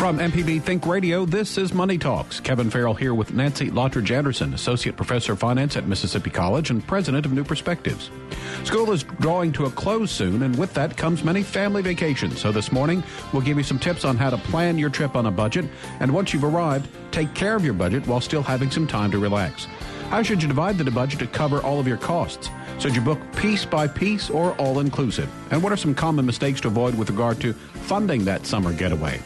From MPB Think Radio, this is Money Talks. Kevin Farrell here with Nancy Lottridge Anderson, Associate Professor of Finance at Mississippi College and President of New Perspectives. School is drawing to a close soon, and with that comes many family vacations. So this morning, we'll give you some tips on how to plan your trip on a budget, and once you've arrived, take care of your budget while still having some time to relax. How should you divide the budget to cover all of your costs? Should you book piece by piece or all inclusive? And what are some common mistakes to avoid with regard to funding that summer getaway?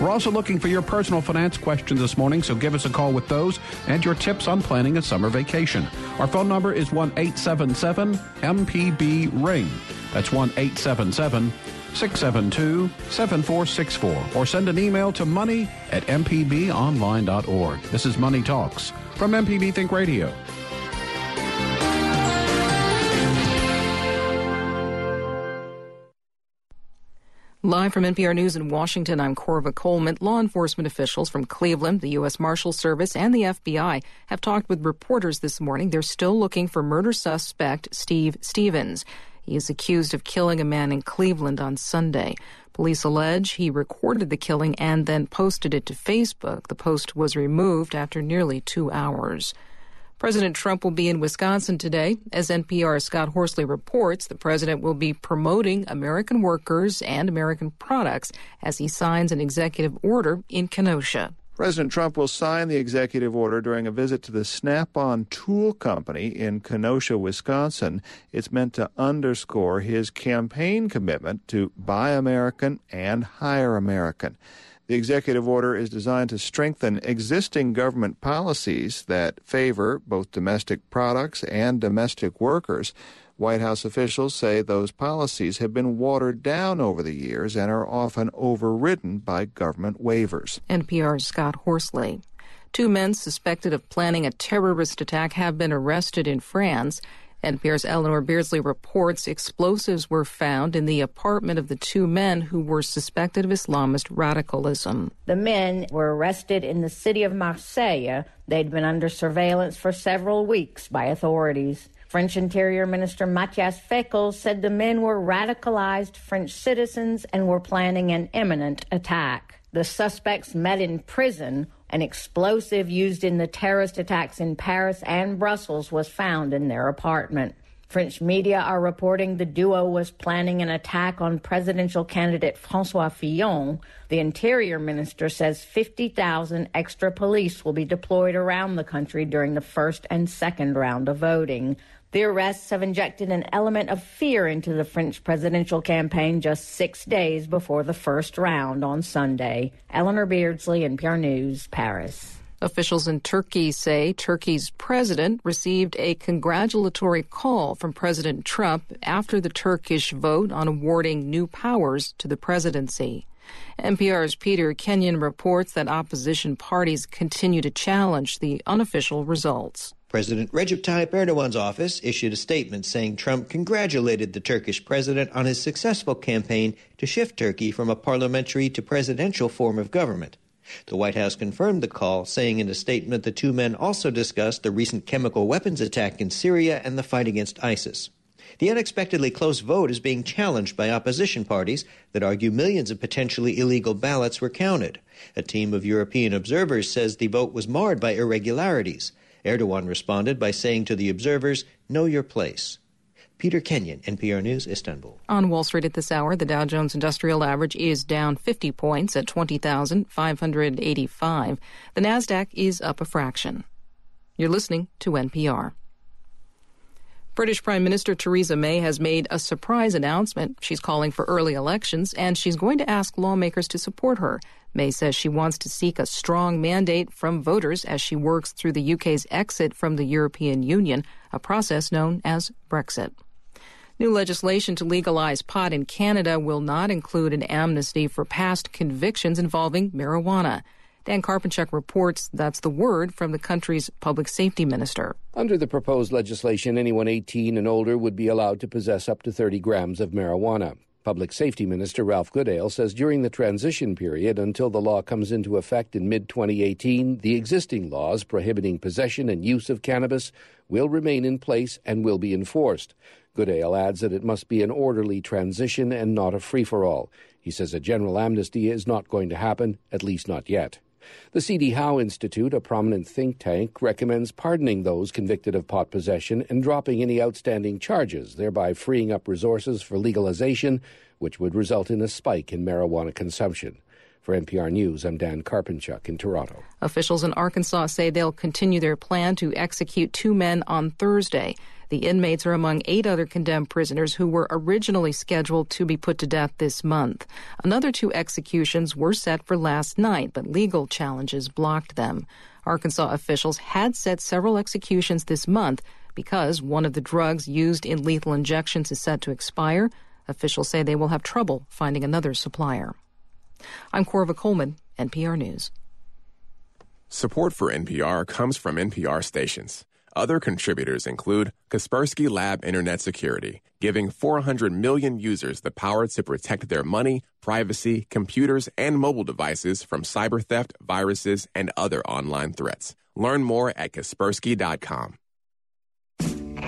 We're also looking for your personal finance questions this morning, so give us a call with those and your tips on planning a summer vacation. Our phone number is 1 877 MPB Ring. That's 1 877 672 7464. Or send an email to money at mpbonline.org. This is Money Talks from MPB Think Radio. Live from NPR News in Washington, I'm Korva Coleman. Law enforcement officials from Cleveland, the U.S. Marshal Service, and the FBI have talked with reporters this morning. They're still looking for murder suspect Steve Stevens. He is accused of killing a man in Cleveland on Sunday. Police allege he recorded the killing and then posted it to Facebook. The post was removed after nearly two hours. President Trump will be in Wisconsin today. As NPR's Scott Horsley reports, the president will be promoting American workers and American products as he signs an executive order in Kenosha. President Trump will sign the executive order during a visit to the Snap on Tool Company in Kenosha, Wisconsin. It's meant to underscore his campaign commitment to buy American and hire American. The executive order is designed to strengthen existing government policies that favor both domestic products and domestic workers. White House officials say those policies have been watered down over the years and are often overridden by government waivers. NPR's Scott Horsley. Two men suspected of planning a terrorist attack have been arrested in France. NPR's Eleanor Beardsley reports explosives were found in the apartment of the two men who were suspected of Islamist radicalism. The men were arrested in the city of Marseille. They'd been under surveillance for several weeks by authorities. French Interior Minister Matthias Fekl said the men were radicalized French citizens and were planning an imminent attack. The suspects met in prison an explosive used in the terrorist attacks in Paris and Brussels was found in their apartment. French media are reporting the duo was planning an attack on presidential candidate Francois Fillon. The interior minister says 50,000 extra police will be deployed around the country during the first and second round of voting. The arrests have injected an element of fear into the French presidential campaign just six days before the first round on Sunday. Eleanor Beardsley, NPR News, Paris. Officials in Turkey say Turkey's president received a congratulatory call from President Trump after the Turkish vote on awarding new powers to the presidency. NPR's Peter Kenyon reports that opposition parties continue to challenge the unofficial results. President Recep Tayyip Erdogan's office issued a statement saying Trump congratulated the Turkish president on his successful campaign to shift Turkey from a parliamentary to presidential form of government. The White House confirmed the call, saying in a statement the two men also discussed the recent chemical weapons attack in Syria and the fight against ISIS. The unexpectedly close vote is being challenged by opposition parties that argue millions of potentially illegal ballots were counted. A team of European observers says the vote was marred by irregularities. Erdogan responded by saying to the observers, Know your place. Peter Kenyon, NPR News, Istanbul. On Wall Street at this hour, the Dow Jones Industrial Average is down 50 points at 20,585. The Nasdaq is up a fraction. You're listening to NPR. British Prime Minister Theresa May has made a surprise announcement. She's calling for early elections and she's going to ask lawmakers to support her. May says she wants to seek a strong mandate from voters as she works through the UK's exit from the European Union, a process known as Brexit. New legislation to legalize pot in Canada will not include an amnesty for past convictions involving marijuana. Dan Karpenchuk reports that's the word from the country's public safety minister. Under the proposed legislation, anyone 18 and older would be allowed to possess up to 30 grams of marijuana. Public Safety Minister Ralph Goodale says during the transition period until the law comes into effect in mid 2018, the existing laws prohibiting possession and use of cannabis will remain in place and will be enforced. Goodale adds that it must be an orderly transition and not a free for all. He says a general amnesty is not going to happen, at least not yet. The C.D. Howe Institute, a prominent think tank, recommends pardoning those convicted of pot possession and dropping any outstanding charges, thereby freeing up resources for legalization, which would result in a spike in marijuana consumption. For NPR News, I'm Dan Karpenchuk in Toronto. Officials in Arkansas say they'll continue their plan to execute two men on Thursday. The inmates are among eight other condemned prisoners who were originally scheduled to be put to death this month. Another two executions were set for last night, but legal challenges blocked them. Arkansas officials had set several executions this month because one of the drugs used in lethal injections is set to expire. Officials say they will have trouble finding another supplier. I'm Korva Coleman, NPR News. Support for NPR comes from NPR stations. Other contributors include Kaspersky Lab Internet Security, giving 400 million users the power to protect their money, privacy, computers, and mobile devices from cyber theft, viruses, and other online threats. Learn more at Kaspersky.com.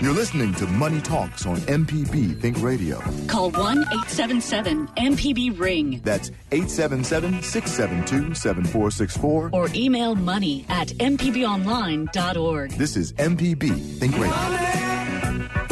You're listening to Money Talks on MPB Think Radio. Call 1 877 MPB Ring. That's 877 672 7464. Or email money at MPBOnline.org. This is MPB Think Radio.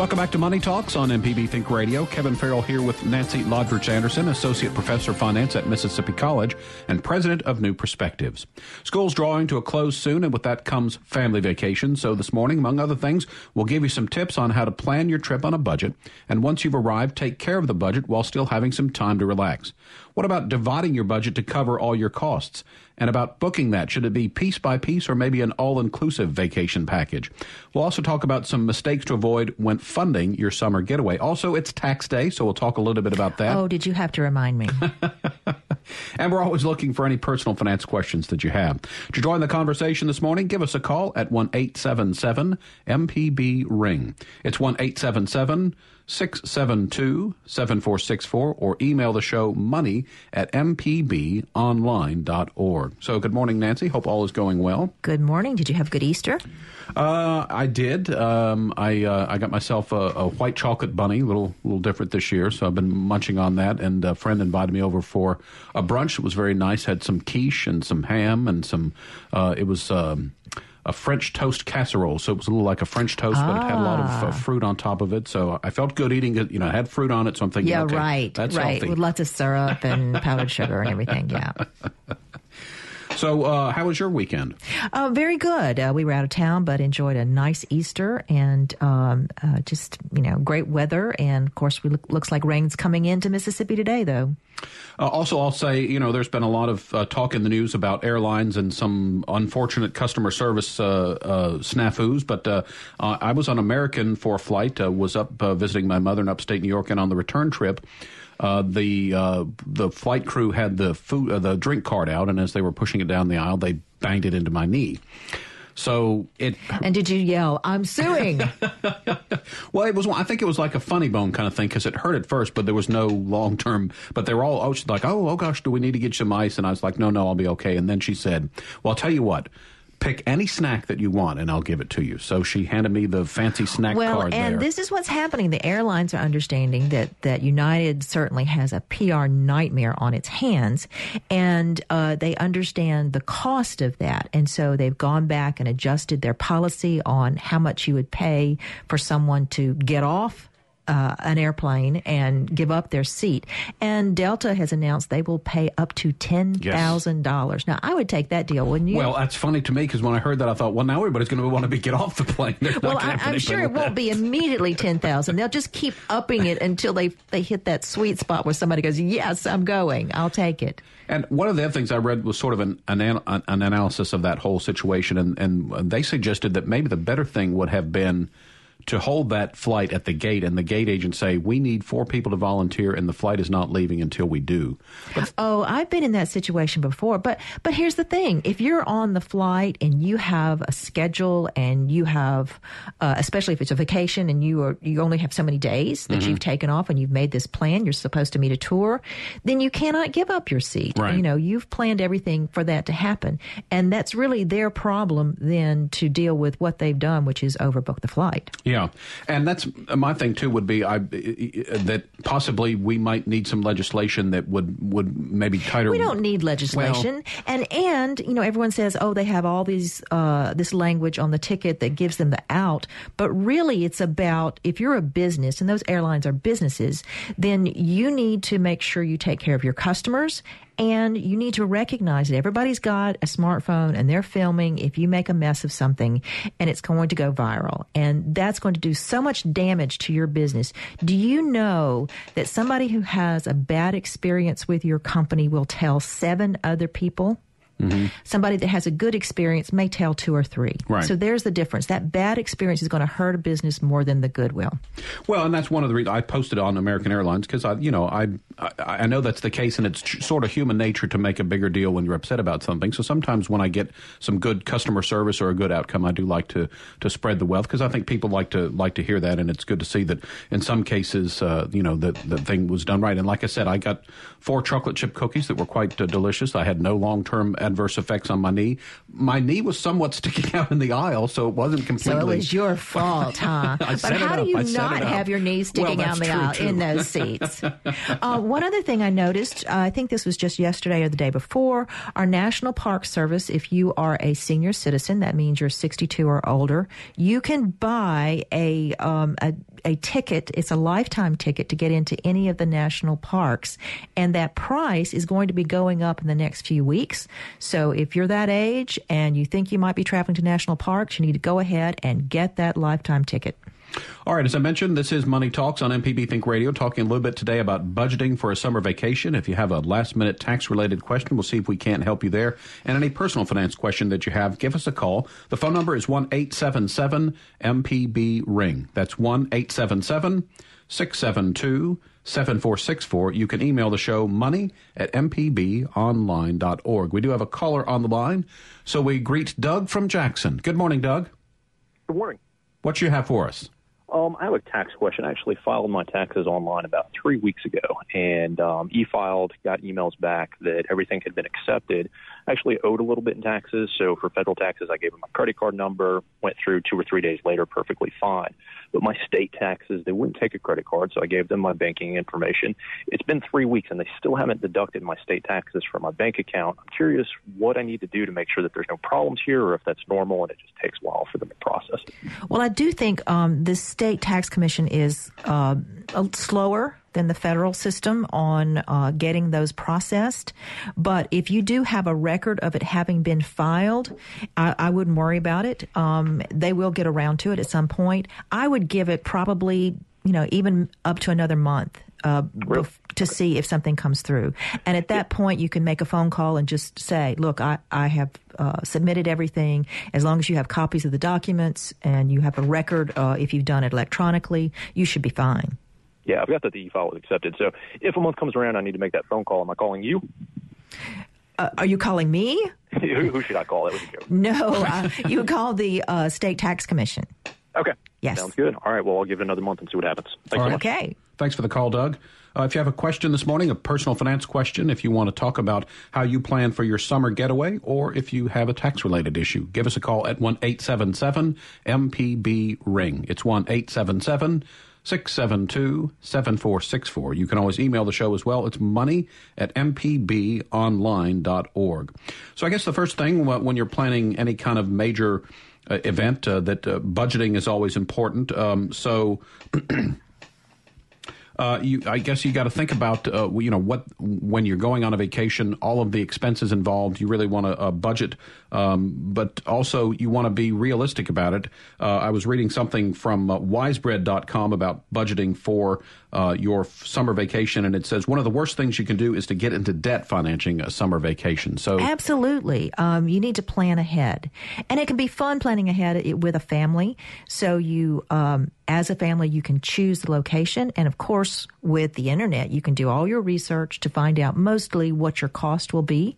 Welcome back to Money Talks on MPB Think Radio. Kevin Farrell here with Nancy Lottridge Anderson, Associate Professor of Finance at Mississippi College and President of New Perspectives. School's drawing to a close soon, and with that comes family vacation. So this morning, among other things, we'll give you some tips on how to plan your trip on a budget. And once you've arrived, take care of the budget while still having some time to relax. What about dividing your budget to cover all your costs? And about booking that, should it be piece by piece or maybe an all inclusive vacation package? We'll also talk about some mistakes to avoid when funding your summer getaway. Also, it's tax day, so we'll talk a little bit about that. Oh, did you have to remind me? and we're always looking for any personal finance questions that you have. To join the conversation this morning, give us a call at 1 877 MPB Ring. It's 1 877 672 7464 or email the show money at mpbonline.org. So, good morning, Nancy. Hope all is going well. Good morning. Did you have a good Easter? Uh, I did. Um, I uh, I got myself a, a, white chocolate bunny, a little little different this year. So I've been munching on that. And a friend invited me over for a brunch. It was very nice. Had some quiche and some ham and some. Uh, it was. Um, a French toast casserole. So it was a little like a French toast, ah. but it had a lot of uh, ah. fruit on top of it. So I felt good eating it. You know, it had fruit on it. So I'm thinking, yeah, okay, right, that's right, healthy. with lots of syrup and powdered sugar and everything. Yeah. So, uh, how was your weekend? Uh, very good. Uh, we were out of town, but enjoyed a nice Easter and um, uh, just you know great weather. And of course, we look, looks like rain's coming into Mississippi today, though. Uh, also, I'll say you know there's been a lot of uh, talk in the news about airlines and some unfortunate customer service snafus. But I was on American for a flight. was up visiting my mother in upstate New York, and on the return trip. Uh, the uh, the flight crew had the food uh, the drink cart out, and as they were pushing it down the aisle, they banged it into my knee. So it. And did you yell, "I'm suing"? well, it was. I think it was like a funny bone kind of thing because it hurt at first, but there was no long term. But they were all oh, like, "Oh, oh gosh, do we need to get some ice?" And I was like, "No, no, I'll be okay." And then she said, "Well, I'll tell you what." Pick any snack that you want and I'll give it to you. So she handed me the fancy snack well, card and there. this is what's happening. The airlines are understanding that, that United certainly has a PR nightmare on its hands and uh, they understand the cost of that. And so they've gone back and adjusted their policy on how much you would pay for someone to get off uh, an airplane and give up their seat. And Delta has announced they will pay up to ten thousand yes. dollars. Now, I would take that deal, wouldn't you? Well, that's funny to me because when I heard that, I thought, well, now everybody's going to want to be get off the plane. well, I, am sure it won't be immediately ten thousand. They'll just keep upping it until they they hit that sweet spot where somebody goes, "Yes, I'm going. I'll take it." And one of the other things I read was sort of an, an, an analysis of that whole situation, and, and they suggested that maybe the better thing would have been to hold that flight at the gate and the gate agent say, we need four people to volunteer and the flight is not leaving until we do. But, oh, I've been in that situation before. But, but here's the thing. If you're on the flight and you have a schedule and you have, uh, especially if it's a vacation and you are, you only have so many days that mm-hmm. you've taken off and you've made this plan, you're supposed to meet a tour, then you cannot give up your seat. Right. You know, you've planned everything for that to happen. And that's really their problem then to deal with what they've done, which is overbook the flight. Yeah, and that's uh, my thing too. Would be I, uh, uh, that possibly we might need some legislation that would would maybe tighter. We don't need legislation, well, and and you know everyone says oh they have all these uh, this language on the ticket that gives them the out, but really it's about if you're a business and those airlines are businesses, then you need to make sure you take care of your customers and you need to recognize that everybody's got a smartphone and they're filming if you make a mess of something and it's going to go viral. And that's going to do so much damage to your business. Do you know that somebody who has a bad experience with your company will tell seven other people? Mm-hmm. Somebody that has a good experience may tell two or three. Right. So there's the difference. That bad experience is going to hurt a business more than the goodwill. Well, and that's one of the reasons I posted on American Airlines because I, you know, I, I, I know that's the case, and it's sort of human nature to make a bigger deal when you're upset about something. So sometimes when I get some good customer service or a good outcome, I do like to to spread the wealth because I think people like to like to hear that, and it's good to see that in some cases, uh, you know, the the thing was done right. And like I said, I got four chocolate chip cookies that were quite uh, delicious. I had no long term adverse effects on my knee. My knee was somewhat sticking out in the aisle, so it wasn't completely. So it was your fault, huh? but how do you I not have your knees sticking well, out in the aisle too. in those seats? uh, one other thing I noticed, uh, I think this was just yesterday or the day before, our National Park Service, if you are a senior citizen, that means you're 62 or older, you can buy a, um, a a ticket. It's a lifetime ticket to get into any of the national parks. And that price is going to be going up in the next few weeks. So if you're that age and you think you might be traveling to national parks, you need to go ahead and get that lifetime ticket. All right, as I mentioned, this is Money Talks on MPB Think Radio, talking a little bit today about budgeting for a summer vacation. If you have a last minute tax related question, we'll see if we can't help you there. And any personal finance question that you have, give us a call. The phone number is 1 877 MPB Ring. That's 1 877 672 7464. You can email the show money at mpbonline.org. We do have a caller on the line, so we greet Doug from Jackson. Good morning, Doug. Good morning. What you have for us? Um, I have a tax question. I actually filed my taxes online about three weeks ago and um, e filed, got emails back that everything had been accepted. Actually owed a little bit in taxes. So for federal taxes, I gave them my credit card number, went through two or three days later perfectly fine. But my state taxes, they wouldn't take a credit card. So I gave them my banking information. It's been three weeks and they still haven't deducted my state taxes from my bank account. I'm curious what I need to do to make sure that there's no problems here or if that's normal and it just takes a while for them to process. Well, I do think um, the state tax commission is uh, slower than the federal system on uh, getting those processed. But if you do have a record of it having been filed, I, I wouldn't worry about it. Um, they will get around to it at some point. I would give it probably, you know, even up to another month. Uh, really? to see if something comes through. And at that point, you can make a phone call and just say, look, I, I have uh, submitted everything. As long as you have copies of the documents and you have a record, uh, if you've done it electronically, you should be fine. Yeah, I've got that the e-file was accepted. So if a month comes around, I need to make that phone call. Am I calling you? Uh, are you calling me? Who should I call? That was a joke. No, uh, you call the uh, state tax commission. Okay. Yes. Sounds good. All right. Well, I'll give it another month and see what happens. Thanks so. Okay. Thanks for the call, Doug. Uh, if you have a question this morning, a personal finance question, if you want to talk about how you plan for your summer getaway, or if you have a tax related issue, give us a call at 1 877 MPB Ring. It's 1 877 672 7464. You can always email the show as well. It's money at mpbonline.org. So I guess the first thing when you're planning any kind of major uh, event, uh, that uh, budgeting is always important. Um, so. uh, you, I guess you got to think about, uh, you know, what when you're going on a vacation, all of the expenses involved. You really want to uh, budget, um, but also you want to be realistic about it. Uh, I was reading something from uh, Wisebread.com about budgeting for uh, your summer vacation, and it says one of the worst things you can do is to get into debt financing a summer vacation. So absolutely, um, you need to plan ahead, and it can be fun planning ahead with a family. So you um, as a family, you can choose the location. And of course, with the internet, you can do all your research to find out mostly what your cost will be.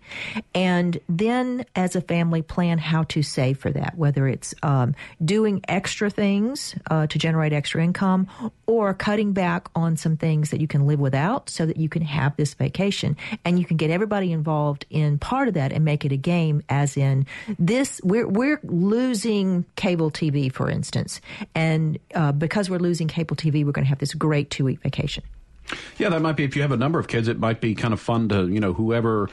And then as a family, plan how to save for that, whether it's um, doing extra things uh, to generate extra income or cutting back on some things that you can live without so that you can have this vacation. And you can get everybody involved in part of that and make it a game, as in this, we're, we're losing cable TV, for instance. And uh, because we're losing cable TV, we're going to have this great two week vacation. Yeah, that might be if you have a number of kids, it might be kind of fun to, you know, whoever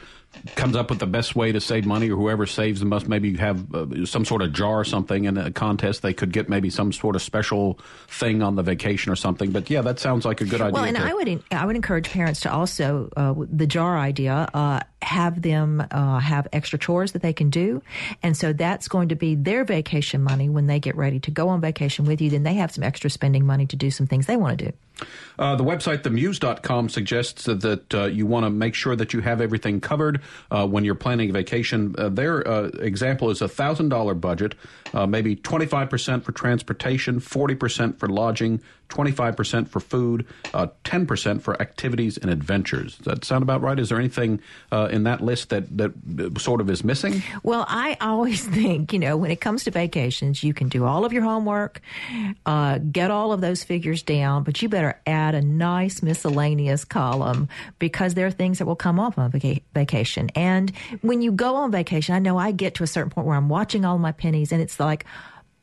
comes up with the best way to save money or whoever saves the most maybe you have uh, some sort of jar or something in a contest they could get maybe some sort of special thing on the vacation or something. But yeah that sounds like a good idea well and to, i would i would encourage parents to also uh, the jar idea uh, have them uh, have extra chores that they can do. And so that's going to be their vacation money when they get ready to go on vacation with you. Then they have some extra spending money to do some things they want to do. Uh, the website themuse.com suggests that uh, you want to make sure that you have everything covered uh, when you're planning a vacation. Uh, their uh, example is a $1,000 budget, uh, maybe 25% for transportation, 40% for lodging, 25% for food, uh, 10% for activities and adventures. Does that sound about right? Is there anything uh, in that list that, that sort of is missing? Well, I always think, you know, when it comes to vacations, you can do all of your homework, uh, get all of those figures down, but you better add a nice miscellaneous column because there are things that will come up on vac- vacation. And when you go on vacation, I know I get to a certain point where I'm watching all my pennies and it's like,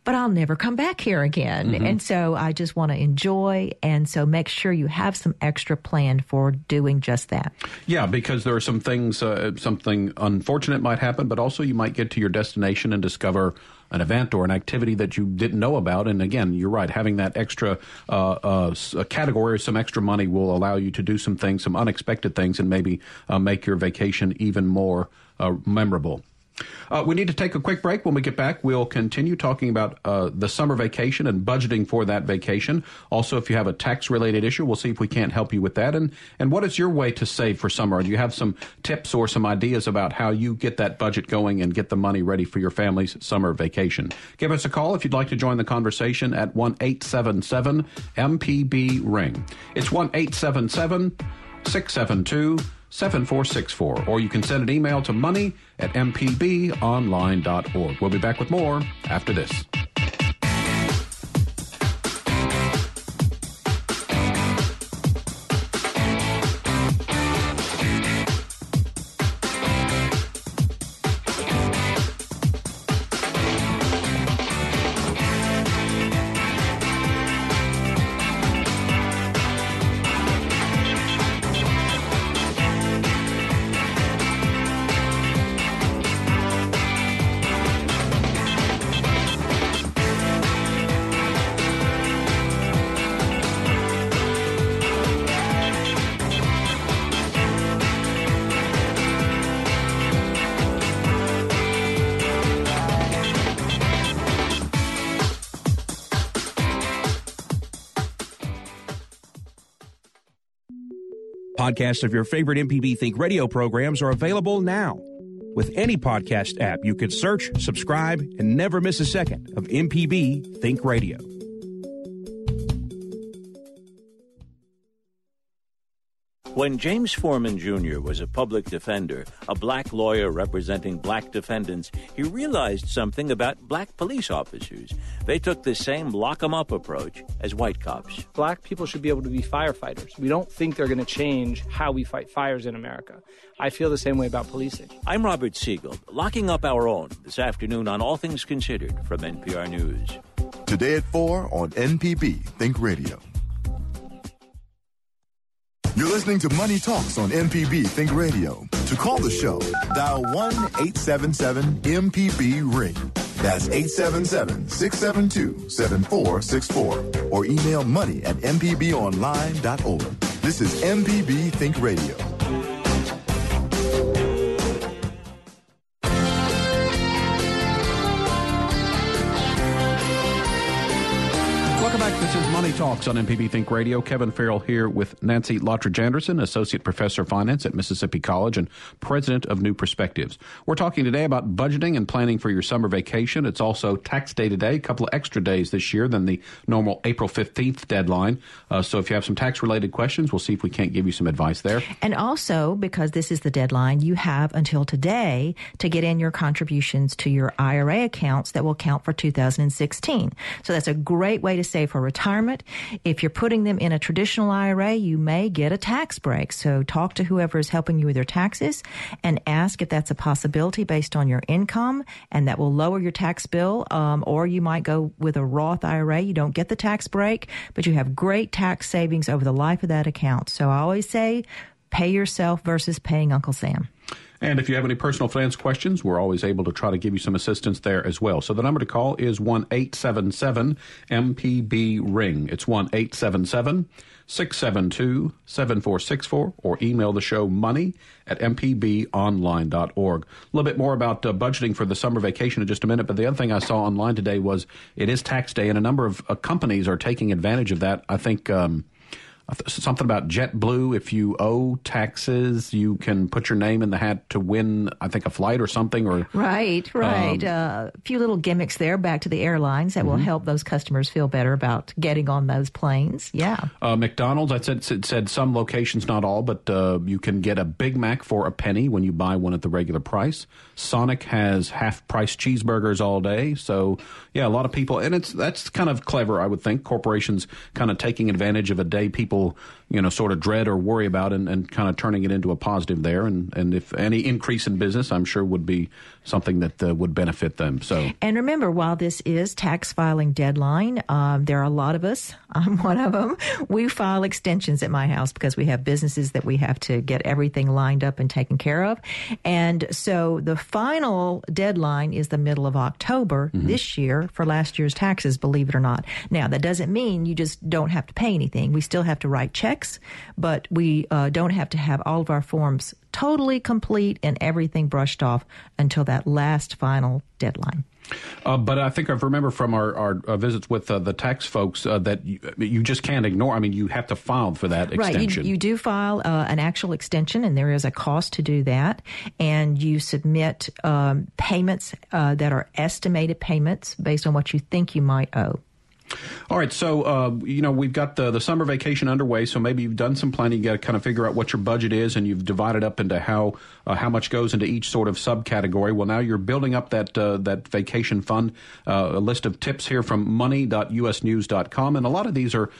but I'll never come back here again. Mm-hmm. And so I just want to enjoy. And so make sure you have some extra planned for doing just that. Yeah, because there are some things, uh, something unfortunate might happen, but also you might get to your destination and discover an event or an activity that you didn't know about. And again, you're right, having that extra uh, uh, category or some extra money will allow you to do some things, some unexpected things, and maybe uh, make your vacation even more uh, memorable. Uh, we need to take a quick break. When we get back, we'll continue talking about uh, the summer vacation and budgeting for that vacation. Also, if you have a tax related issue, we'll see if we can't help you with that. And, and what is your way to save for summer? Do you have some tips or some ideas about how you get that budget going and get the money ready for your family's summer vacation? Give us a call if you'd like to join the conversation at 1 877 MPB Ring. It's 1 877 672 7464, or you can send an email to money at mpbonline.org. We'll be back with more after this. Podcasts of your favorite MPB Think radio programs are available now. With any podcast app, you can search, subscribe, and never miss a second of MPB Think Radio. When James Forman Jr. was a public defender, a black lawyer representing black defendants, he realized something about black police officers. They took the same lock 'em up approach as white cops. Black people should be able to be firefighters. We don't think they're going to change how we fight fires in America. I feel the same way about policing. I'm Robert Siegel, locking up our own this afternoon on All Things Considered from NPR News. Today at 4 on MPB Think Radio. You're listening to Money Talks on MPB Think Radio. To call the show, dial 1 877 MPB Ring. That's 877-672-7464 or email money at mpbonline.org. This is MPB Think Radio. Talks on MPB Think Radio. Kevin Farrell here with Nancy Lottridge Anderson, Associate Professor of Finance at Mississippi College and President of New Perspectives. We're talking today about budgeting and planning for your summer vacation. It's also tax day today, a couple of extra days this year than the normal April 15th deadline. Uh, so if you have some tax related questions, we'll see if we can't give you some advice there. And also, because this is the deadline, you have until today to get in your contributions to your IRA accounts that will count for 2016. So that's a great way to save for retirement. If you're putting them in a traditional IRA, you may get a tax break. So talk to whoever is helping you with your taxes and ask if that's a possibility based on your income, and that will lower your tax bill. Um, or you might go with a Roth IRA. You don't get the tax break, but you have great tax savings over the life of that account. So I always say, pay yourself versus paying Uncle Sam. And if you have any personal finance questions, we're always able to try to give you some assistance there as well. So the number to call is 1 877 MPB Ring. It's 1 877 672 7464 or email the show money at mpbonline.org. A little bit more about uh, budgeting for the summer vacation in just a minute, but the other thing I saw online today was it is tax day and a number of uh, companies are taking advantage of that. I think. Um, something about JetBlue. If you owe taxes, you can put your name in the hat to win. I think a flight or something. Or right, right. Um, uh, a few little gimmicks there back to the airlines that mm-hmm. will help those customers feel better about getting on those planes. Yeah. Uh, McDonald's. I said it said some locations, not all, but uh, you can get a Big Mac for a penny when you buy one at the regular price. Sonic has half price cheeseburgers all day. So yeah, a lot of people, and it's that's kind of clever. I would think corporations kind of taking advantage of a day people people, you know, sort of dread or worry about and, and kind of turning it into a positive there. And, and if any increase in business, I'm sure would be something that uh, would benefit them. So, and remember, while this is tax filing deadline, um, there are a lot of us. I'm one of them. We file extensions at my house because we have businesses that we have to get everything lined up and taken care of. And so the final deadline is the middle of October mm-hmm. this year for last year's taxes, believe it or not. Now, that doesn't mean you just don't have to pay anything. We still have to write checks, but we uh, don't have to have all of our forms totally complete and everything brushed off until that last final deadline. Uh, but I think I remember from our, our uh, visits with uh, the tax folks uh, that you, you, just can't ignore. I mean, you have to file for that extension. Right, you, you do file uh, an actual extension, and there is a cost to do that. And you submit um, payments uh, that are estimated payments based on what you think you might owe. All right, so uh, you know we've got the the summer vacation underway, so maybe you've done some planning. You got to kind of figure out what your budget is, and you've divided up into how uh, how much goes into each sort of subcategory. Well, now you're building up that uh, that vacation fund. Uh, a list of tips here from money.usnews.com, and a lot of these are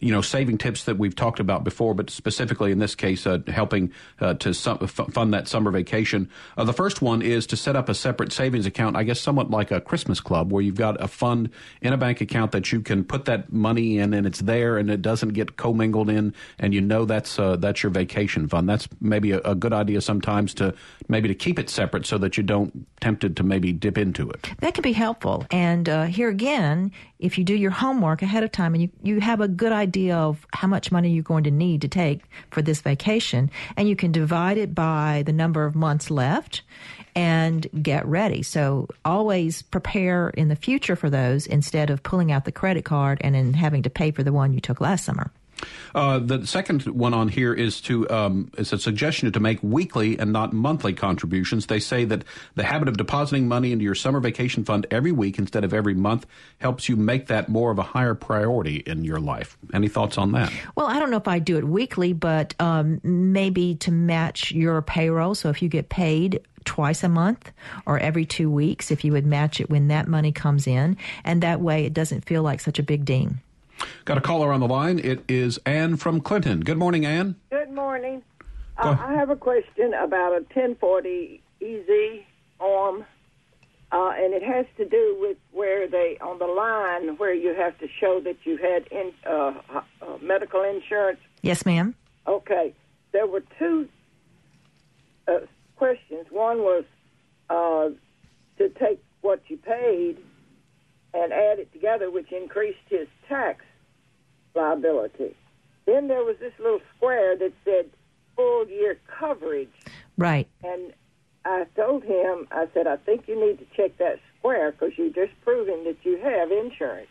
you know, saving tips that we've talked about before, but specifically in this case, uh, helping uh, to fund that summer vacation. Uh, the first one is to set up a separate savings account, I guess somewhat like a Christmas club, where you've got a fund in a bank account that you can put that money in and it's there and it doesn't get commingled in, and you know that's uh, that's your vacation fund. That's maybe a, a, good idea sometimes to maybe to keep it separate so that you don't tempted to maybe dip into it. That could be helpful. And uh, here again, if you do your homework ahead of time and you, you have a good idea of how much money you're going to need to take for this vacation, and you can divide it by the number of months left and get ready. So always prepare in the future for those instead of pulling out the credit card and then having to pay for the one you took last summer. Uh, the second one on here is to um, is a suggestion to make weekly and not monthly contributions. They say that the habit of depositing money into your summer vacation fund every week instead of every month helps you make that more of a higher priority in your life. Any thoughts on that? Well, I don't know if I do it weekly, but um, maybe to match your payroll. So if you get paid twice a month or every two weeks, if you would match it when that money comes in, and that way it doesn't feel like such a big ding. Got a caller on the line. It is Ann from Clinton. Good morning, Ann. Good morning. Uh, I have a question about a 1040 EZ arm, uh, and it has to do with where they on the line where you have to show that you had in, uh, uh medical insurance. Yes, ma'am. Okay. There were two uh, questions. One was uh, to take what you paid and add it together, which increased his tax liability. Then there was this little square that said full year coverage. Right. And I told him, I said, I think you need to check that square because you're just proving that you have insurance.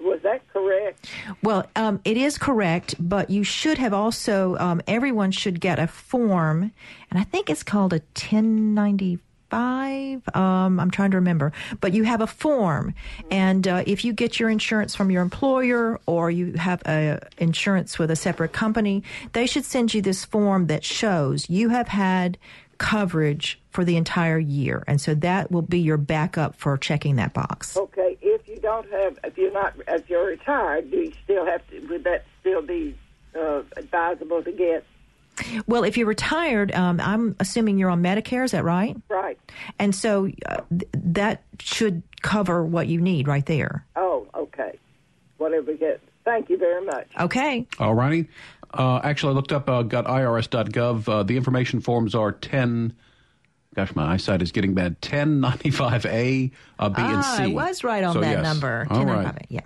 Was that correct? Well, um, it is correct, but you should have also, um, everyone should get a form, and I think it's called a 1095. Um, I'm trying to remember, but you have a form, and uh, if you get your insurance from your employer or you have a insurance with a separate company, they should send you this form that shows you have had coverage for the entire year, and so that will be your backup for checking that box. Okay. If you don't have, if you're not, if you're retired, do you still have to? Would that still be uh, advisable to get? Well, if you're retired, um, I'm assuming you're on Medicare. Is that right? Right. And so uh, th- that should cover what you need right there. Oh, okay. Whatever we get. Thank you very much. Okay. All righty. Uh, actually, I looked up, uh, got irs.gov. Uh, the information forms are 10. Gosh, my eyesight is getting bad. 1095A, uh, B, and ah, C. I was right on So, that yes. number. All 1095, right. Yeah.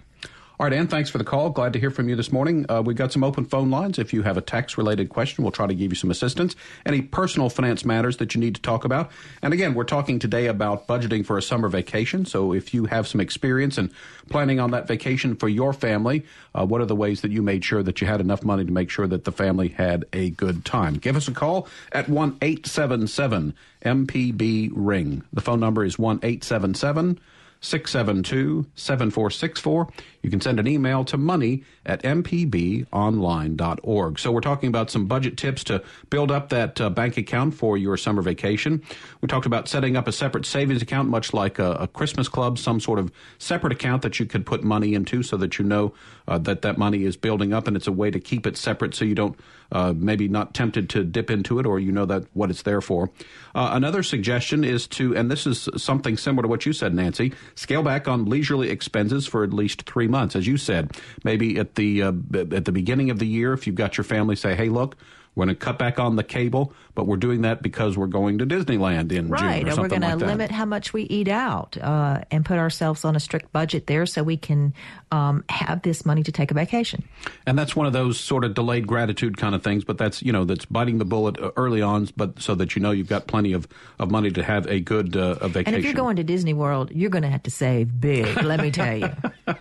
All right, Ann, thanks for the call. Glad to hear from you this morning. Uh, we've got some open phone lines. If you have a tax related question, we'll try to give you some assistance. Any personal finance matters that you need to talk about. And again, we're talking today about budgeting for a summer vacation. So if you have some experience in planning on that vacation for your family, uh, what are the ways that you made sure that you had enough money to make sure that the family had a good time? Give us a call at 1 877 MPB Ring. The phone number is 1 877 672 7464. You can send an email to money at mpbonline.org. So, we're talking about some budget tips to build up that uh, bank account for your summer vacation. We talked about setting up a separate savings account, much like a, a Christmas club, some sort of separate account that you could put money into so that you know uh, that that money is building up and it's a way to keep it separate so you don't uh, maybe not tempted to dip into it or you know that what it's there for. Uh, another suggestion is to, and this is something similar to what you said, Nancy, scale back on leisurely expenses for at least three months. As you said, maybe at the uh, at the beginning of the year, if you've got your family, say, "Hey, look." We're going to cut back on the cable, but we're doing that because we're going to Disneyland in Right, June or or we're going to like that. limit how much we eat out uh, and put ourselves on a strict budget there so we can um, have this money to take a vacation. And that's one of those sort of delayed gratitude kind of things, but that's, you know, that's biting the bullet uh, early on, but so that you know you've got plenty of, of money to have a good uh, a vacation. And if you're going to Disney World, you're going to have to save big, let me tell you.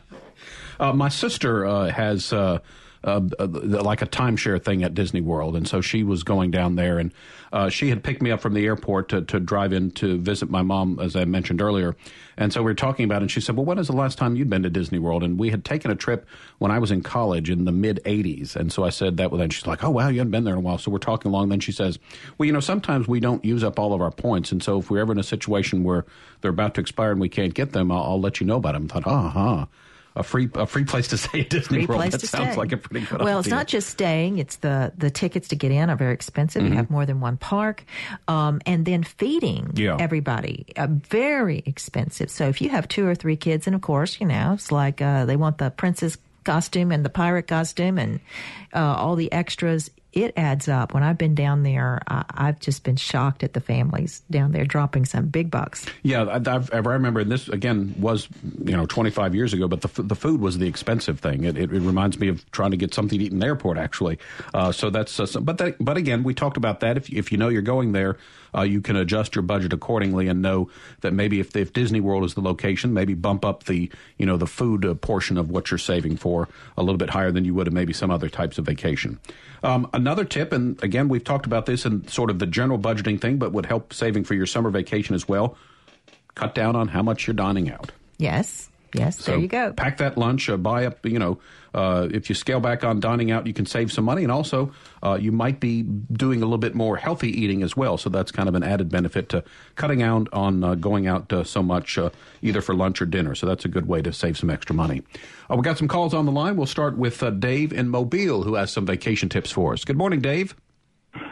Uh, my sister uh, has uh, uh, uh, like a timeshare thing at Disney World, and so she was going down there, and uh, she had picked me up from the airport to, to drive in to visit my mom, as I mentioned earlier. And so we were talking about it, and she said, Well, when is the last time you'd been to Disney World? And we had taken a trip when I was in college in the mid 80s. And so I said that, well, then she's like, Oh, wow, you haven't been there in a while. So we're talking along. Then she says, Well, you know, sometimes we don't use up all of our points. And so if we're ever in a situation where they're about to expire and we can't get them, I'll, I'll let you know about them. I thought, uh huh. A free a free place to stay at Disney Free World. place that to sounds stay. like a pretty good idea. well, it's not just staying; it's the the tickets to get in are very expensive. Mhm. You have more than one park, um, and then feeding Yeah. everybody uh, very expensive. So if you have two or three kids, and of course, you know, it's like uh, they want the princess costume and the pirate costume and uh, all the extras. It adds up. When I've been down there, I, I've just been shocked at the families down there dropping some big bucks. Yeah, I, I've, I remember and this again was you know 25 years ago, but the the food was the expensive thing. It, it, it reminds me of trying to get something to eat in the airport actually. Uh, so that's uh, but that, but again, we talked about that. If if you know you're going there, uh, you can adjust your budget accordingly and know that maybe if if Disney World is the location, maybe bump up the you know the food uh, portion of what you're saving for a little bit higher than you would have maybe some other types of vacation. Um, another tip, and again, we've talked about this in sort of the general budgeting thing, but would help saving for your summer vacation as well. Cut down on how much you're dining out. Yes, yes, So there you go. Pack that lunch, uh, buy up, you know, uh, if you scale back on dining out, you can save some money. And also, uh, you might be doing a little bit more healthy eating as well. So that's kind of an added benefit to cutting out on uh, going out uh, so much, uh, either for lunch or dinner. So that's a good way to save some extra money. Uh, we got some calls on the line. We'll start with uh, Dave in Mobile, who has some vacation tips for us. Good morning, Dave.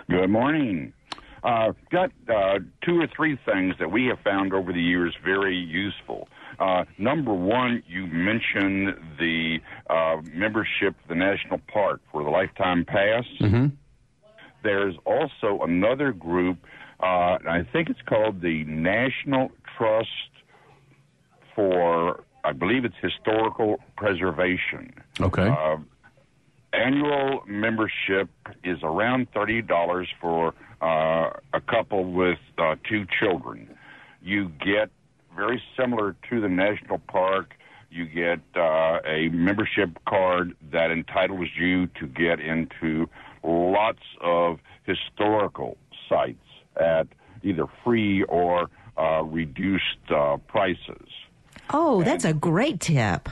Good morning. Uh, got uh, two or three things that we have found over the years very useful. Uh, number one, you mentioned the uh, membership of the national park for the lifetime pass. Mm-hmm. There's also another group, uh, I think it's called the National Trust for, I believe it's historical preservation. Okay. Uh, annual membership is around thirty dollars for uh, a couple with uh, two children. You get very similar to the national park. You get uh, a membership card that entitles you to get into lots of historical sites at either free or uh, reduced uh, prices. Oh, that's a great tip.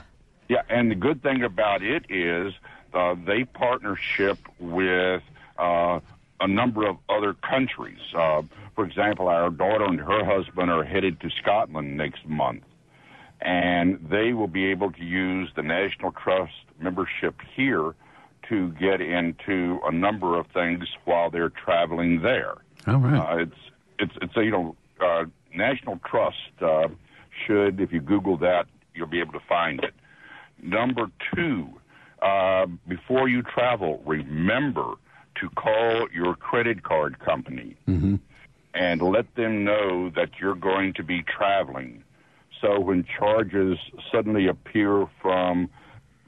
Yeah, and the good thing about it is uh, they partnership with uh, a number of other countries. Uh, for example, our daughter and her husband are headed to Scotland next month, and they will be able to use the National Trust membership here to get into a number of things while they're traveling there. All right. Uh, it's it's it's a, you know uh, National Trust uh, should if you Google that you'll be able to find it. Number two, uh, before you travel, remember to call your credit card company Mm-hmm. and let them know that you're going to be traveling. So when charges suddenly appear from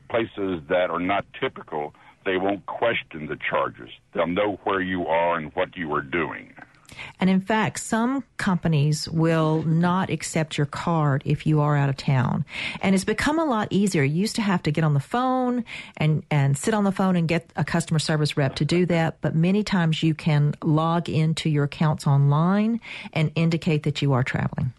places that are not typical, they won't question the charges. They'll know where you are and what you are doing. And in fact, some companies will not accept your card if you are out of town. And it's become a lot easier. You used to have to get on the phone and, and sit on the phone and get a customer service rep to do that. But many times you can log into your accounts online and indicate that you are traveling.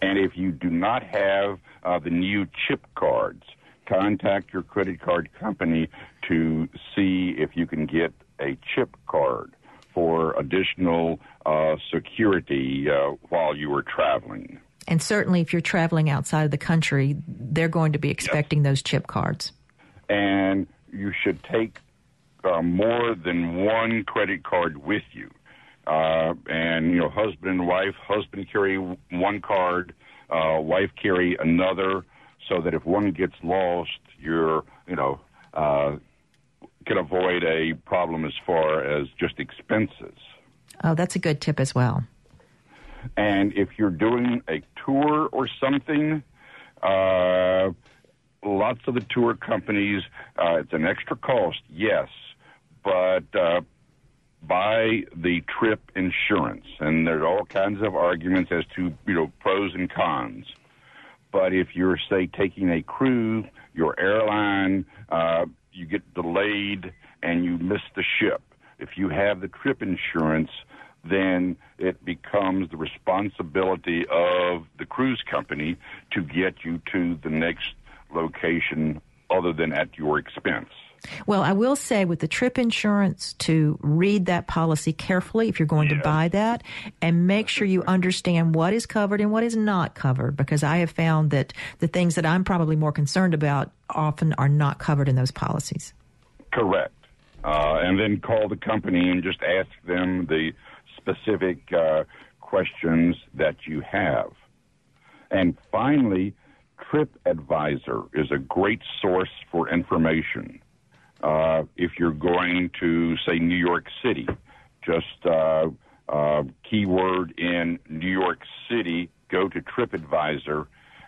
And if you do not have uh, the new chip cards, contact your credit card company to see if you can get a chip card for additional uh, security uh, while you are traveling. And certainly if you're traveling outside of the country, they're going to be expecting those chip cards. And you should take uh, more than one credit card with you. Uh, and, you know, husband and wife, husband carry one card, uh, wife carry another, so that if one gets lost, you're, you know, uh, can avoid a problem as far as just expenses. Oh, that's a good tip as well. And if you're doing a tour or something, uh, lots of the tour companies, uh, it's an extra cost, yes, but uh, buy the trip insurance. And there's all kinds of arguments as to you know pros and cons. But if you're say taking a cruise, your airline, uh, you get delayed and you miss the ship. If you have the trip insurance, then it becomes the responsibility of the cruise company to get you to the next location other than at your expense. Well, I will say with the trip insurance to read that policy carefully if you're going to buy that and make sure you understand what is covered and what is not covered because I have found that the things that I'm probably more concerned about often are not covered in those policies. Correct. Uh, and then call the company and just ask them the specific uh, questions that you have. And finally, TripAdvisor is a great source for information. Uh, if you're going to, say, New York City, just uh, uh, keyword in New York City, go to TripAdvisor,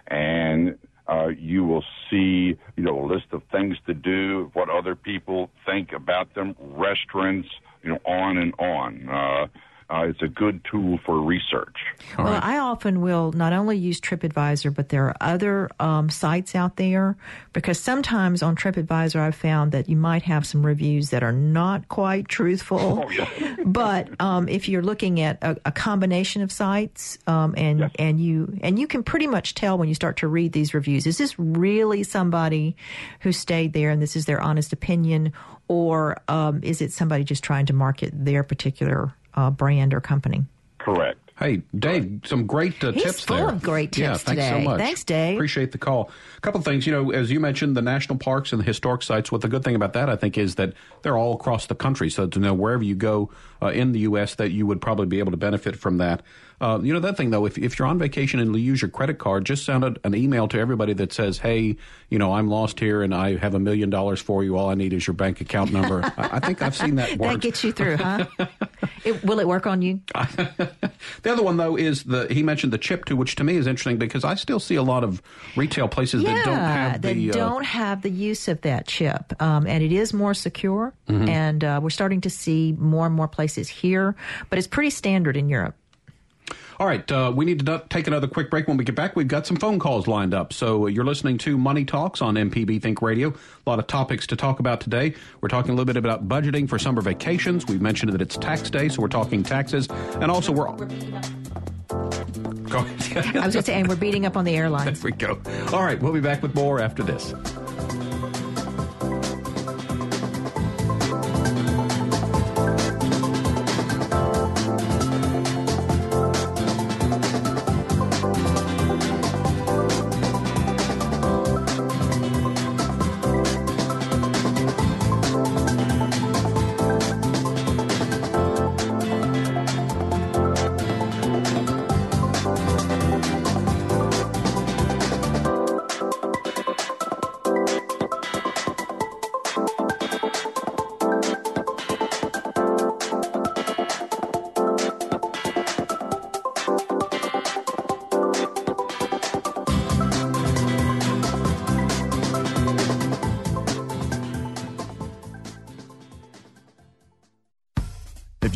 and uh, you will see, you know, a list of things to do, what other people think about them, restaurants, you know, on and on. Uh, uh, it's a good tool for research. well, I often will not only use TripAdvisor, but there are other um, sites out there because sometimes on TripAdvisor I've found that you might have some reviews that are not quite truthful. Oh, yeah. but um, if you're looking at a, a combination of sites um, and and you and you can pretty much tell when you start to read these reviews, is this really somebody who stayed there and this is their honest opinion, or um, is it somebody just trying to market their particular uh, brand or company? Correct. Hey, Dave, some great uh, He's tips full there. of great yeah, tips thanks today. so much. Thanks, Dave. Appreciate the call. A couple of things, you know, as you mentioned, the national parks and the historic sites. What the good thing about that, I think, is that they're all across the country. So to know wherever you go uh, in the U.S., that you would probably be able to benefit from that. Uh, you know, that thing though, if if you're on vacation and you use your credit card, just send a, an email to everybody that says, "Hey, you know, I'm lost here and I have a million dollars for you. All I need is your bank account number." I, I think I've seen that work. That gets you through, huh? it, will it work on you? the other one though is the he mentioned the chip too, which to me is interesting because I still see a lot of retail places yeah, that don't have the uh, don't have the use of that chip, um, and it is more secure. Mhm. And uh, we're starting to see more and more places here, but it's pretty standard in Europe. All right, uh, we need to take another quick break. When we get back, we've got some phone calls lined up. So uh, you're listening to Money Talks on MPB Think Radio. A lot of topics to talk about today. We're talking a little bit about budgeting for summer vacations. We've mentioned that it's tax day, so we're talking taxes, and also we're. I was going to say, and we're beating up on the airlines. There we go. All right, we'll be back with more after this.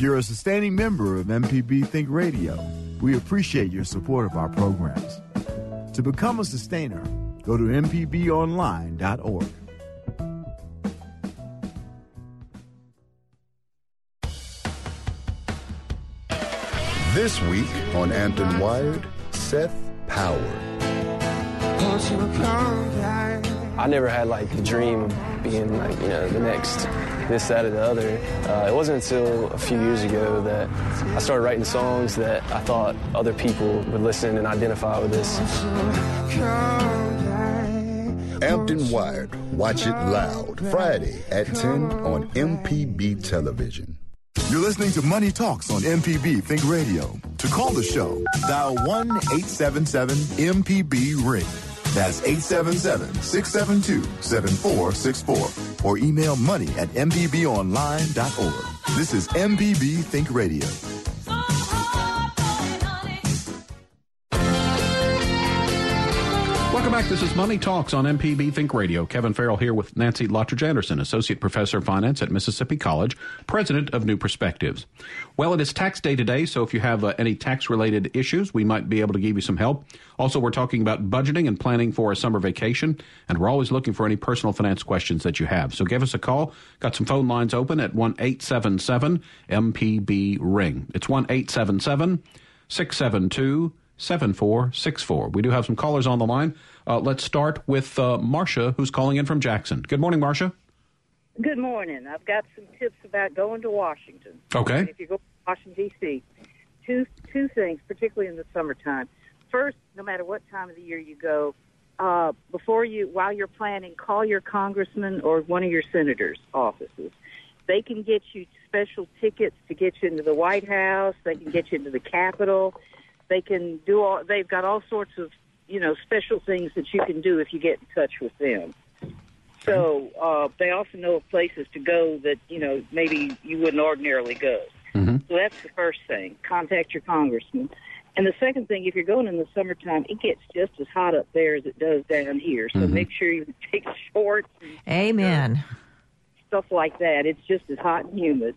You're a sustaining member of MPB Think Radio, we appreciate your support of our programs. To become a sustainer, go to MPBOnline.org. This week on Ampton Wired, Seth Power. I never had like the dream of being like, you know, the next this, that, or the other. Uh, it wasn't until a few years ago that I started writing songs that I thought other people would listen and identify with this. Ampton Wired. Watch it loud. Friday at 10 on MPB Television. You're listening to Money Talks on MPB Think Radio. To call the show, dial 1 877 MPB Ring. That's 877 672 7464. Or email money at MPBOnline.org. This is MPB Think Radio. Back. This is Money Talks on MPB Think Radio. Kevin Farrell here with Nancy Lottridge Anderson, Associate Professor of Finance at Mississippi College, President of New Perspectives. Well, it is tax day today, so if you have uh, any tax related issues, we might be able to give you some help. Also, we're talking about budgeting and planning for a summer vacation, and we're always looking for any personal finance questions that you have. So give us a call. Got some phone lines open at 1 877 MPB Ring. It's 1 877 672 7464. We do have some callers on the line. Uh, let's start with uh, Marcia, who's calling in from Jackson. Good morning, Marcia. Good morning. I've got some tips about going to Washington. Okay. If you go to Washington D.C., two two things, particularly in the summertime. First, no matter what time of the year you go, uh, before you while you're planning, call your congressman or one of your senators' offices. They can get you special tickets to get you into the White House. They can get you into the Capitol. They can do all. They've got all sorts of you know special things that you can do if you get in touch with them. So uh, they also know of places to go that you know maybe you wouldn't ordinarily go. Mm-hmm. So that's the first thing. Contact your congressman. And the second thing, if you're going in the summertime, it gets just as hot up there as it does down here. So Mhm. make sure you take shorts and Amen. stuff like that. It's just as hot and humid.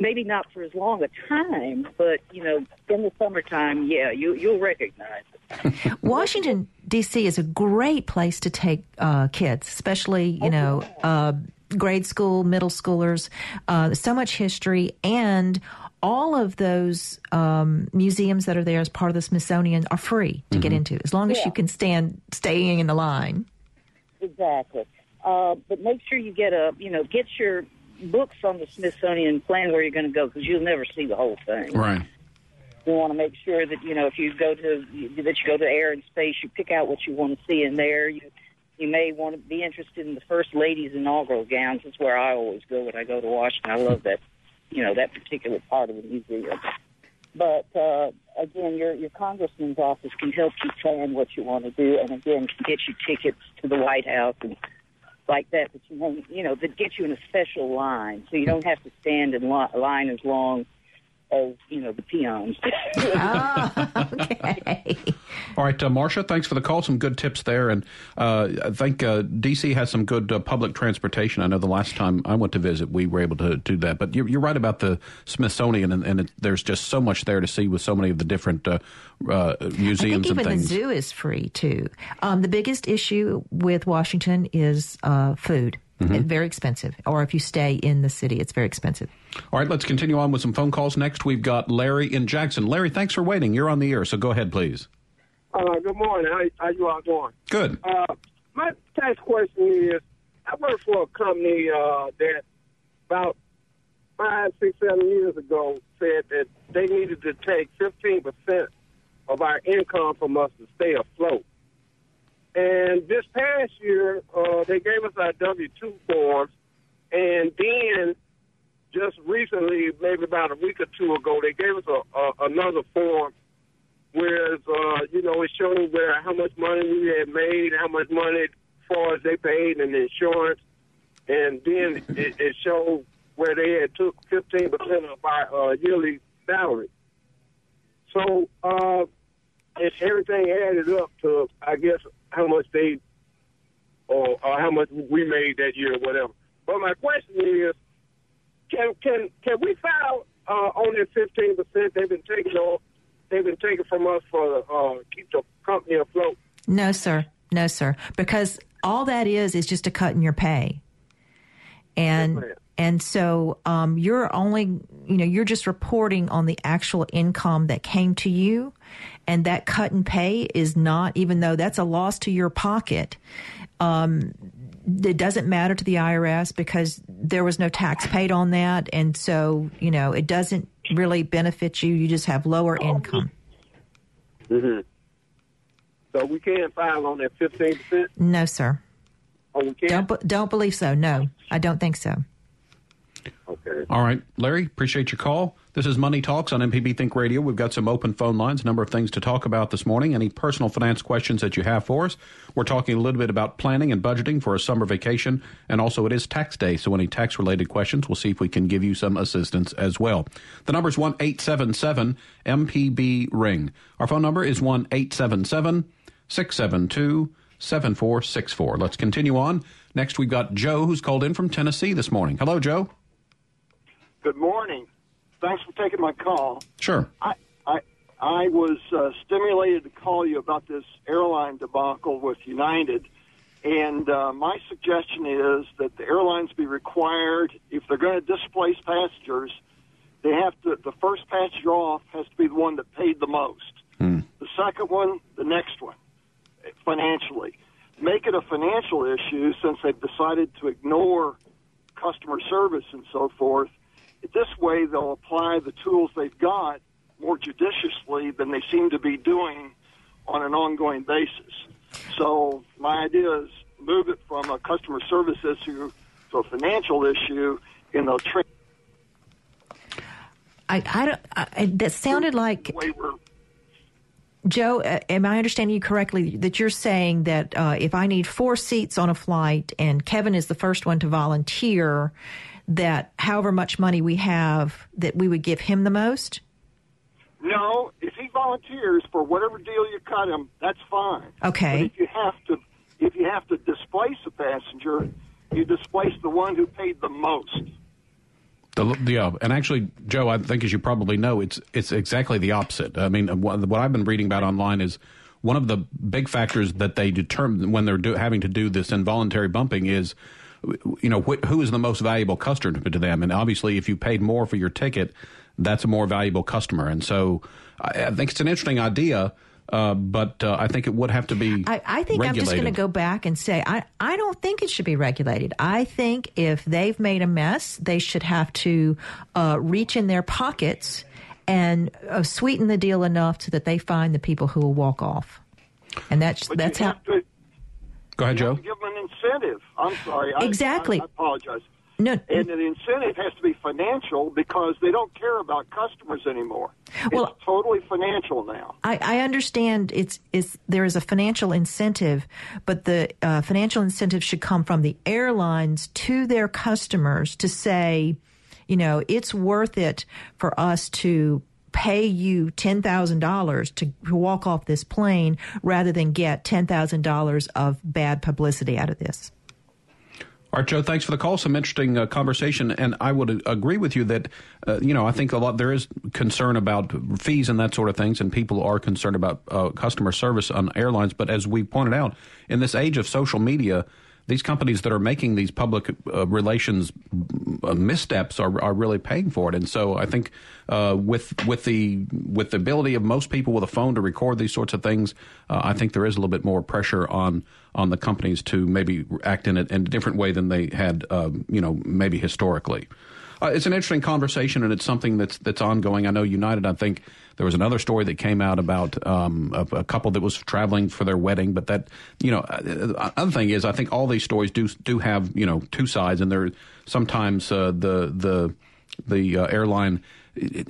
Maybe not for as long a time, but you know, in the summertime, yeah, you you'll recognize it. Washington D.C. is a great place to take uh, kids, especially you know uh, grade school, middle schoolers. Uh, so much history and. All of those um, museums that are there as part of the Smithsonian are free to get into, as long as Yeah. you can stand staying in the line. Exactly. Uh, but make sure you get a, you know, get your books on the Smithsonian plan where you're going to go because you'll never see the whole thing. Right. You want to make sure that you know if you go to that you go to air and space, you pick out what you want to see in there. You you may want to be interested in the first lady's inaugural gowns. That's where I always go when I go to Washington. I love that, you know, that particular part of the museum. But uh, again, your your congressman's office can help you plan what you want to do, and again, can get you tickets to the White House and like that. That you won't, you know, that get you in a special line, so you mm-hmm. don't have to stand in li- line as long oh, you know, the peons. oh, okay. All right, uh, Marcia, thanks for the call. Some good tips there. And uh, I think uh, D.C. has some good uh, public transportation. I know the last time I went to visit, we were able to do that. But you're, you're right about the Smithsonian, and, and it, there's just so much there to see with so many of the different uh, uh, museums I think even and things. the zoo is free, too. Um, the biggest issue with Washington is food. Mhm. Very expensive. Or if you stay in the city, it's very expensive. All right, let's continue on with some phone calls. Next, we've got Larry in Jackson. Larry, thanks for waiting. You're on the air, so go ahead, please. Uh, good morning. How, how you all doing? Good. Uh, my tax question is, I worked for a company uh, that about five, six, seven years ago said that they needed to take 15% of our income from us to stay afloat. And this past year, uh, they gave us our W-2 forms, and then just recently, maybe about a week or two ago, they gave us a, a, another form whereas uh, you know it showed where how much money we had made, how much money as far as they paid in insurance, and then it, it showed where they had took fifteen percent of our uh, yearly salary. So uh, and everything added up to I guess how much they or, or how much we made that year or whatever. But my question is, can can can we file uh, on that fifteen percent they've been taking off? They've been taking from us for uh, keep the company afloat. No, sir. No, sir. Because all that is is just a cut in your pay. And and so um, you're only you know you're just reporting on the actual income that came to you, and that cut and pay is not even though that's a loss to your pocket. Um, it doesn't matter to the IRS because there was no tax paid on that, and so you know it doesn't really benefit you. You just have lower income. Mm-hmm. So we can't file on that fifteen percent. No, sir. Oh, we can't. Don't don't believe so. No, I don't think so. Okay. All right, Larry, appreciate your call. This is Money Talks on MPB Think Radio. We've got some open phone lines, a number of things to talk about this morning. Any personal finance questions that you have for us? We're talking a little bit about planning and budgeting for a summer vacation, and also it is tax day, so any tax related questions, we'll see if we can give you some assistance as well. The number is 1 877 MPB Ring. Our phone number is 1 877 672 7464. Let's continue on. Next, we've got Joe, who's called in from Tennessee this morning. Hello, Joe. Good morning. Thanks for taking my call. Sure. I I, I was uh, stimulated to call you about this airline debacle with United, and uh, my suggestion is that the airlines be required, if they're going to displace passengers, they have to. The first passenger off has to be the one that paid the most. The second one, the next one, financially. Make it a financial issue since they've decided to ignore customer service and so forth. This way, they'll apply the tools they've got more judiciously than they seem to be doing on an ongoing basis. So, my idea is move it from a customer service issue to a financial issue, and they'll train. I, I don't. I, that sounded like Joe. Uh, am I understanding you correctly that you're saying that uh, if I need four seats on a flight and Kevin is the first one to volunteer, that however much money we have, that we would give him the most? No, if he volunteers for whatever deal you cut him, that's fine. Okay. But if you have to, if you have to displace a passenger, you displace the one who paid the most. The, yeah, uh, and actually, Joe, I think as you probably know, it's it's exactly the opposite. I mean, what, what I've been reading about online is one of the big factors that they determine when they're do, having to do this involuntary bumping is, you know, wh- who is the most valuable customer to them, and obviously, if you paid more for your ticket, that's a more valuable customer, and so I, I think it's an interesting idea. Uh, but uh, I think it would have to be. I, I think I'm just going to go back and say I, I don't think it should be regulated. I think if they've made a mess, they should have to uh, reach in their pockets and uh, sweeten the deal enough so that they find the people who will walk off. And that's But that's you how. have to, Go ahead, you Joe. have to give them an incentive. I'm sorry. I- Exactly. I, I apologize. No, and the incentive has to be financial because they don't care about customers anymore. Well- it's totally financial now. I, I understand it's, it's there is a financial incentive, but the uh, financial incentive should come from the airlines to their customers to say, You know, it's worth it for us to pay you $10,000 to walk off this plane rather than get $10,000 of bad publicity out of this. All right, Joe, thanks for the call. Some interesting uh, conversation. And I would agree with you that, uh, you know, I think a lot, there is concern about fees and that sort of things, and people are concerned about uh, customer service on airlines. But as we pointed out, in this age of social media, these companies that are making these public uh, relations uh, missteps are, are really paying for it. And so I think uh, with with the with the ability of most people with a phone to record these sorts of things, uh, I think there is a little bit more pressure on on the companies to maybe act in a, in a different way than they had, um, you know, maybe historically. Uh, it's an interesting conversation, and it's something that's that's ongoing. I know United. I think there was another story that came out about um, a, a, couple that was traveling for their wedding. But that, you know, uh, other thing is, I think all these stories do do have you know two sides, and there sometimes uh, the the the uh, airline. It,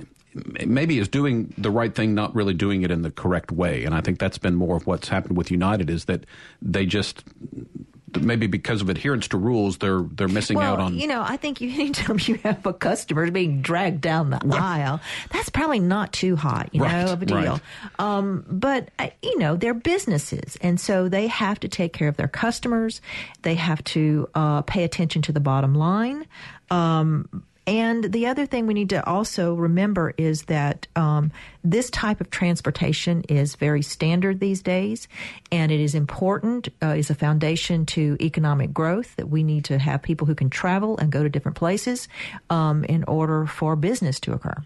maybe is doing the right thing, not really doing it in the correct way. And I think that's been more of what's happened with United is that they just maybe because of adherence to rules, they're they're missing well, out on. You know, I think you anytime you have a customer being dragged down the aisle, that's probably not too hot, you right, know, of a deal. Right. Um, but uh, you know, they're businesses, and so they have to take care of their customers. They have to uh, pay attention to the bottom line. Um, and the other thing we need to also remember is that um, this type of transportation is very standard these days, and it is important, uh, is a foundation to economic growth that we need to have people who can travel and go to different places um, in order for business to occur.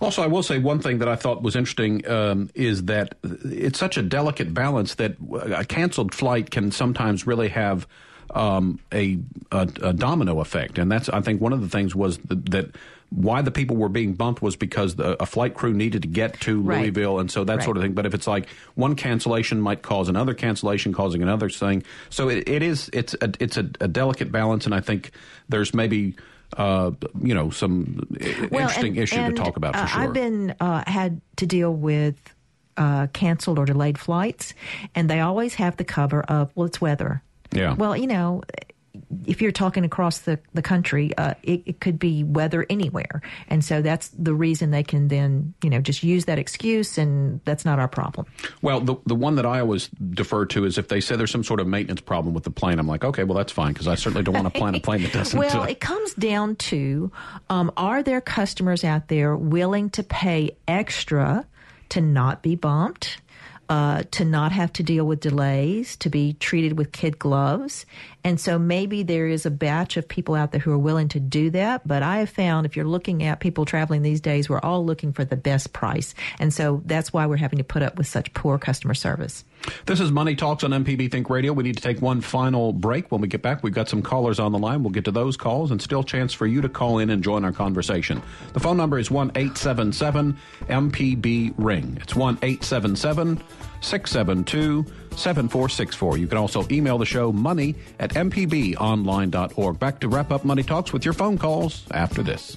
Also, I will say one thing that I thought was interesting um, is that it's such a delicate balance that a canceled flight can sometimes really have um, a, a, a, domino effect, and that's I think one of the things was that, that why the people were being bumped was because the, a flight crew needed to get to right. Louisville, and so that right. sort of thing. But if it's like one cancellation might cause another cancellation, causing another thing, so it, it is it's a, it's a, a delicate balance, and I think there's maybe uh, you know, some well, interesting and, issue and, to talk about for uh, sure. I've been uh, had to deal with uh, canceled or delayed flights, and they always have the cover of well, it's weather. Yeah. Well, you know, if you're talking across the, the country, uh, it, it, could be weather anywhere. And so that's the reason they can then, you know, just use that excuse and that's not our problem. Well, the, the one that I always defer to is if they say there's some sort of maintenance problem with the plane, I'm like, okay, well, that's fine because I certainly don't want to plan a plane that doesn't. well, it comes down to um, are there customers out there willing to pay extra to not be bumped? Uh, to not have to deal with delays, to be treated with kid gloves. And so maybe there is a batch of people out there who are willing to do that. But I have found if you're looking at people traveling these days, we're all looking for the best price. And so that's why we're having to put up with such poor customer service. This is Money Talks on MPB Think Radio. We need to take one final break. When we get back, we've got some callers on the line. We'll get to those calls and still chance for you to call in and join our conversation. The phone number is 1 877 MPB Ring. It's 1 877 672 7464. You can also email the show money at mpbonline.org. Back to wrap up Money Talks with your phone calls after this.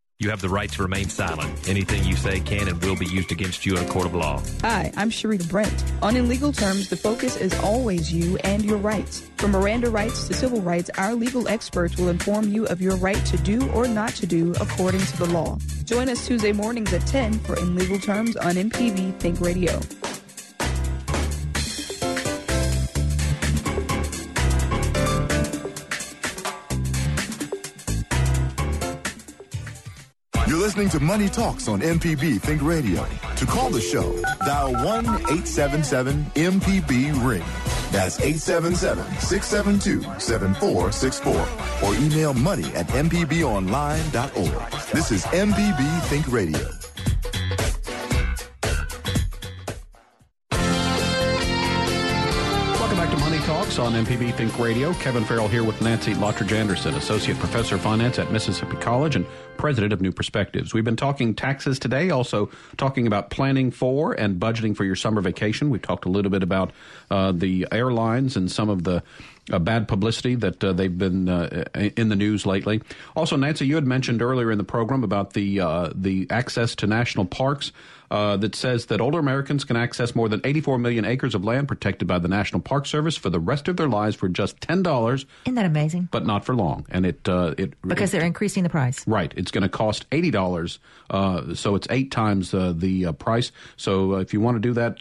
You have the right to remain silent. Anything you say can and will be used against you in a court of law. Hi, I'm Sharita Brent. On In Legal Terms, the focus is always you and your rights. From Miranda rights to civil rights, our legal experts will inform you of your right to do or not to do according to the law. Join us Tuesday mornings at 10 for In Legal Terms on MPB Think Radio. Listening to Money Talks on MPB Think Radio. To call the show, dial 1 877 MPB Ring. That's 877 672 7464. Or email money at MPBOnline.org. This is MPB Think Radio. on MPB Think Radio. Kevin Farrell here with Nancy Lottridge Anderson, Associate Professor of Finance at Mississippi College and President of New Perspectives. We've been talking taxes today, also talking about planning for and budgeting for your summer vacation. We talked a little bit about uh, the airlines and some of the uh, bad publicity that uh, they've been uh, in the news lately. Also, Nancy, you had mentioned earlier in the program about the uh, the access to national parks. Uh, that says that older Americans can access more than 84 million acres of land protected by the National Park Service for the rest of their lives for just ten dollars. Isn't that amazing? But not for long, and it uh, it because it, they're increasing the price. Right, it's going to cost eighty dollars, uh, so it's eight times uh, the uh, price. So if you want to do that,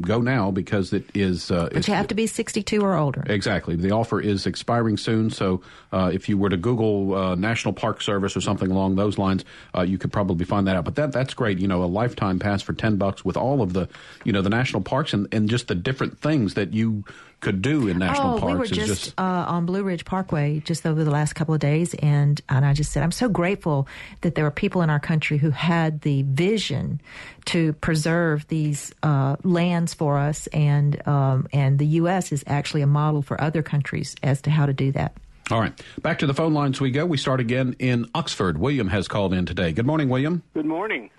go now because it is. but you have to be 62 or older. Exactly. The offer is expiring soon, so uh, if you were to Google uh, National Park Service or something along those lines, uh, you could probably find that out. But that that's great. You know, a lifetime pass for 10 bucks with all of the, you know, the national parks and, and just the different things that you could do in national oh, parks. we were just, just uh, on Blue Ridge Parkway just over the last couple of days, and and I just said I'm so grateful that there were people in our country who had the vision to preserve these uh, lands for us, and um, and the U.S. is actually a model for other countries as to how to do that. All right, back to the phone lines we go. We start again in Oxford. William has called in today. Good morning, William. Good morning.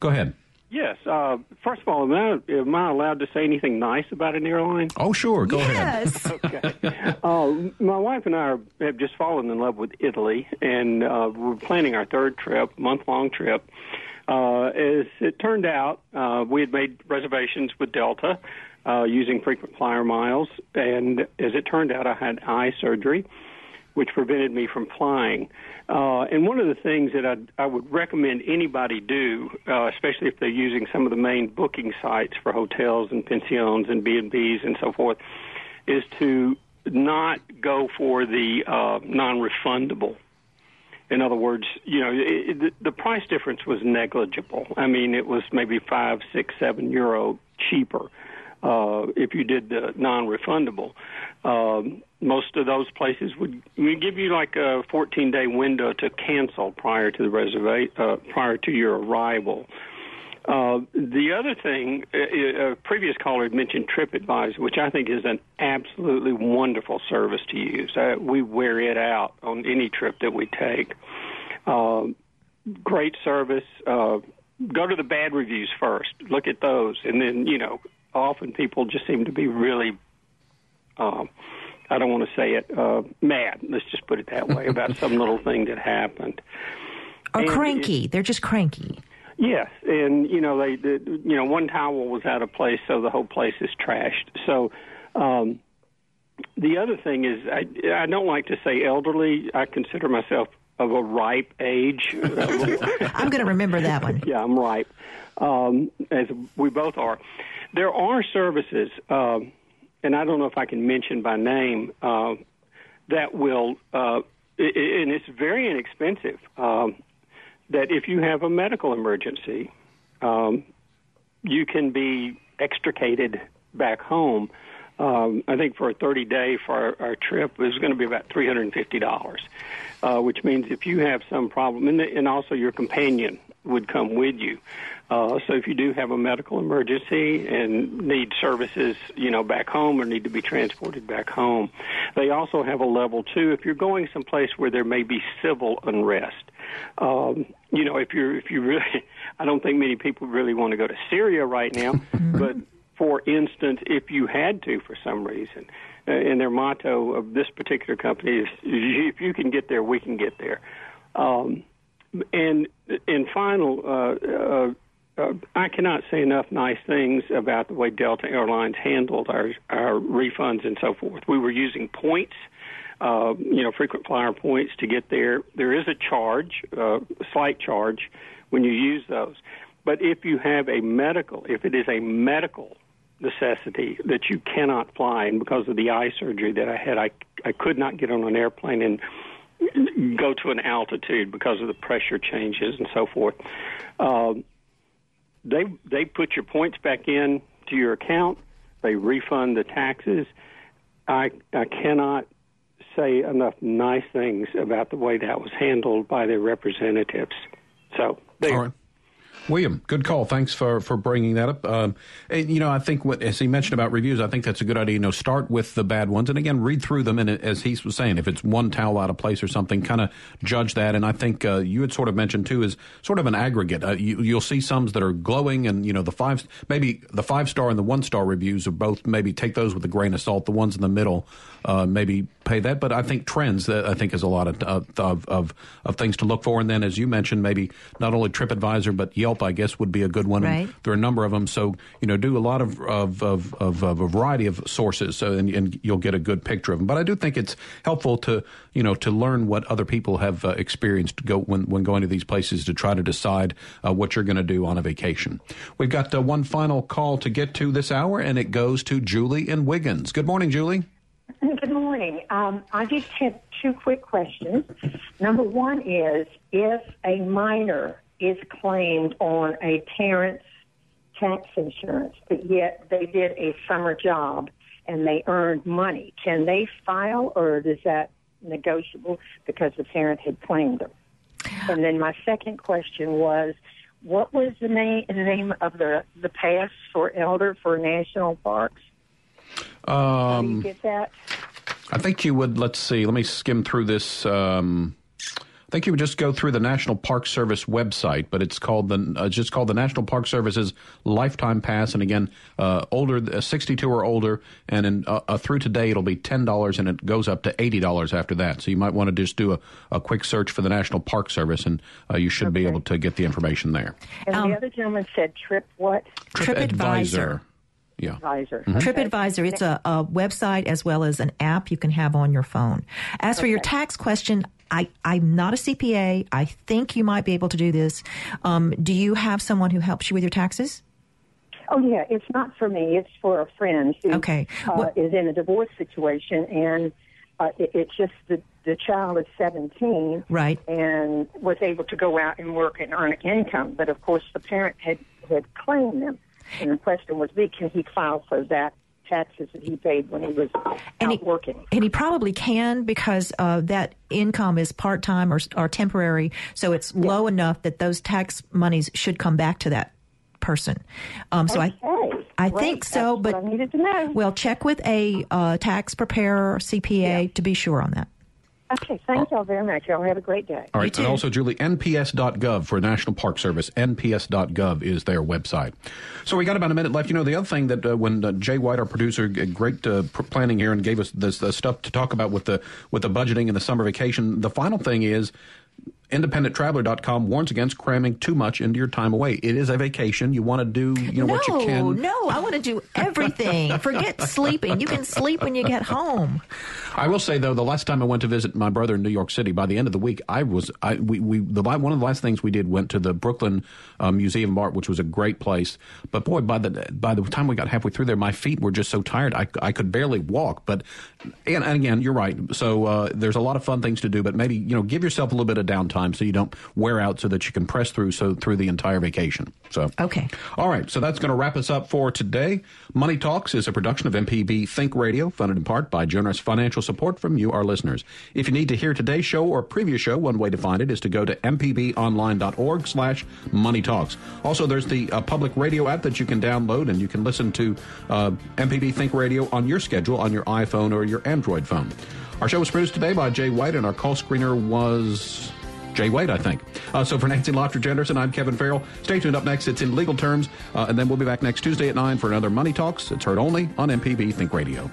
Go ahead. Yes. Uh, first of all, am I, am I, allowed to say anything nice about an airline? Oh, sure. Go yes. ahead. okay. Uh, my wife and I are, have just fallen in love with Italy, and uh, we're planning our third trip, month long trip. Uh, as it turned out, uh, we had made reservations with Delta uh, using frequent flyer miles, and as it turned out, I had eye surgery which prevented me from flying. Uh, and one of the things that I, I would recommend anybody do, uh, especially if they're using some of the main booking sites for hotels and pensions and B and B's and so forth, is to not go for the uh, non-refundable. In other words, you know, it, it, the price difference was negligible. I mean, it was maybe five, six, seven euro cheaper uh, if you did the non-refundable. Um, most of those places would, would give you like a 14 day window to cancel prior to the reservation, uh, prior to your arrival. Uh, the other thing, a, a previous caller had mentioned TripAdvisor, which I think is an absolutely wonderful service to use. Uh, we wear it out on any trip that we take. Uh, great service. Uh, go to the bad reviews first. Look at those, and then you know, often people just seem to be really. I don't want to say it, uh, mad. Let's just put it that way about some little thing that happened. Or and cranky. It, They're just cranky. Yes, and you know they, the, you know, one towel was out of place, so the whole place is trashed. So, um, the other thing is, I, I don't like to say elderly. I consider myself of a ripe age. I'm going to remember that one. Yeah, I'm ripe, um, as we both are. There are services. Um, and I don't know if I can mention by name, uh, that will, uh, and it's very inexpensive. Um, that if you have a medical emergency, um, you can be extricated back home. Um, I think for a 30 day for our, our trip, was going to be about $350, uh, which means if you have some problem, and, the, and also your companion would come with you. Uh, so if you do have a medical emergency and need services, you know, back home or need to be transported back home, they also have a level two. If you're going someplace where there may be civil unrest, um, you know, if you're if you really, I don't think many people really want to go to Syria right now, but for instance, if you had to for some reason, uh, and their motto of this particular company is, if you can get there, we can get there. Um, and in final, uh, uh, uh, I cannot say enough nice things about the way Delta Airlines handled our our refunds and so forth. We were using points, uh, you know, frequent flyer points to get there. There is a charge, uh, slight charge, when you use those. But if you have a medical, if it is a medical necessity that you cannot fly, and because of the eye surgery that I had, I I could not get on an airplane and go to an altitude because of the pressure changes and so forth. Um, they they put your points back in to your account. They refund the taxes. I I cannot say enough nice things about the way that was handled by their representatives. So there. William, good call. Thanks for, for bringing that up. Um, and, you know, I think what, as he mentioned about reviews, I think that's a good idea. You know, start with the bad ones and again, read through them. And as he was saying, if it's one towel out of place or something, kind of judge that. And I think uh, you had sort of mentioned too is sort of an aggregate. Uh, you, you'll see some that are glowing and, you know, the five, maybe the five star and the one star reviews are both maybe take those with a grain of salt. The ones in the middle, uh, maybe pay that. But I think trends, I think is a lot of, of, of, of things to look for. And then, as you mentioned, maybe not only TripAdvisor, but Yelp, I guess, would be a good one. Right. There are a number of them. So, you know, do a lot of, of, of, of, a variety of sources so, and, and, you'll get a good picture of them. But I do think it's helpful to, you know, to learn what other people have uh, experienced go, when, when going to these places to try to decide uh, what you're going to do on a vacation. We've got uh, one final call to get to this hour, and it goes to Julie in Wiggins. Good morning, Julie. Good morning. Um, I just have two quick questions. Number one is if a minor is claimed on a parent's tax insurance, but yet they did a summer job and they earned money, can they file or is that negotiable because the parent had claimed them? And then my second question was, what was the name the name of the the pass for elder for national parks? Um, How do you get that? I think you would. Let's see. Let me skim through this. Um, I think you would just go through the National Park Service website, but it's called the uh, just called the National Park Service's Lifetime Pass. And again, uh, older, uh, 62 or older, and in, uh, uh, through today it'll be ten dollars, and it goes up to eighty dollars after that. So you might want to just do a, a quick search for the National Park Service, and uh, you should be able to get the information there. And the other gentleman said trip what? TripAdvisor. Yeah. Advisor. Mhm. TripAdvisor, it's a, a website as well as an app you can have on your phone. As for your tax question, I, I'm not a CPA. I think you might be able to do this. Um, do you have someone who helps you with your taxes? Oh yeah, it's not for me. It's for a friend who Okay. uh, is in a divorce situation, and uh, it, it's just the the child is 17, Right. and was able to go out and work and earn an income. But of course, the parent had had claimed them, and the question was, be can he file for that taxes that he paid when he was out working? And he probably can because uh, that income is part time or, or temporary, so it's low enough that those tax monies should come back to that person. Um, so I. I Great. think so, That's but I needed to know. well, check with a uh, tax preparer, CPA, to be sure on that. Okay, thank y'all very much. Y'all have a great day. All right, and also, Julie, nps.gov for National Park Service. nps.gov is their website. So we got about a minute left. You know, the other thing that uh, when uh, Jay White, our producer, great uh, planning here and gave us this uh, stuff to talk about with the with the budgeting and the summer vacation. The final thing is independenttraveler.com warns against cramming too much into your time away. It is a vacation. You want to do, you know, no, what you can. no, I want to do everything. Forget sleeping. You can sleep when you get home. I will say though, the last time I went to visit my brother in New York City, by the end of the week, I was I we, we the one of the last things we did went to the Brooklyn uh, Museum of Art, which was a great place. But boy, by the by the time we got halfway through there, my feet were just so tired I, I could barely walk. But and, and again, you're right. So uh, there's a lot of fun things to do, but maybe you know give yourself a little bit of downtime so you don't wear out, so that you can press through so through the entire vacation. So okay, all right. So that's going to wrap us up for today. Money Talks is a production of MPB Think Radio, funded in part by generous financial support from you, our listeners. If you need to hear today's show or previous show, one way to find it is to go to mpbonline.org slash money talks. Also, there's the uh, public radio app that you can download, and you can listen to uh, MPB Think Radio on your schedule on your iPhone or your Android phone. Our show was produced today by Jay White, and our call screener was Jay White, I think. Uh, so for Nancy Lottridge Anderson, I'm Kevin Farrell. Stay tuned up next. It's in legal terms, uh, and then we'll be back next Tuesday at 9 for another Money Talks. It's heard only on MPB Think Radio.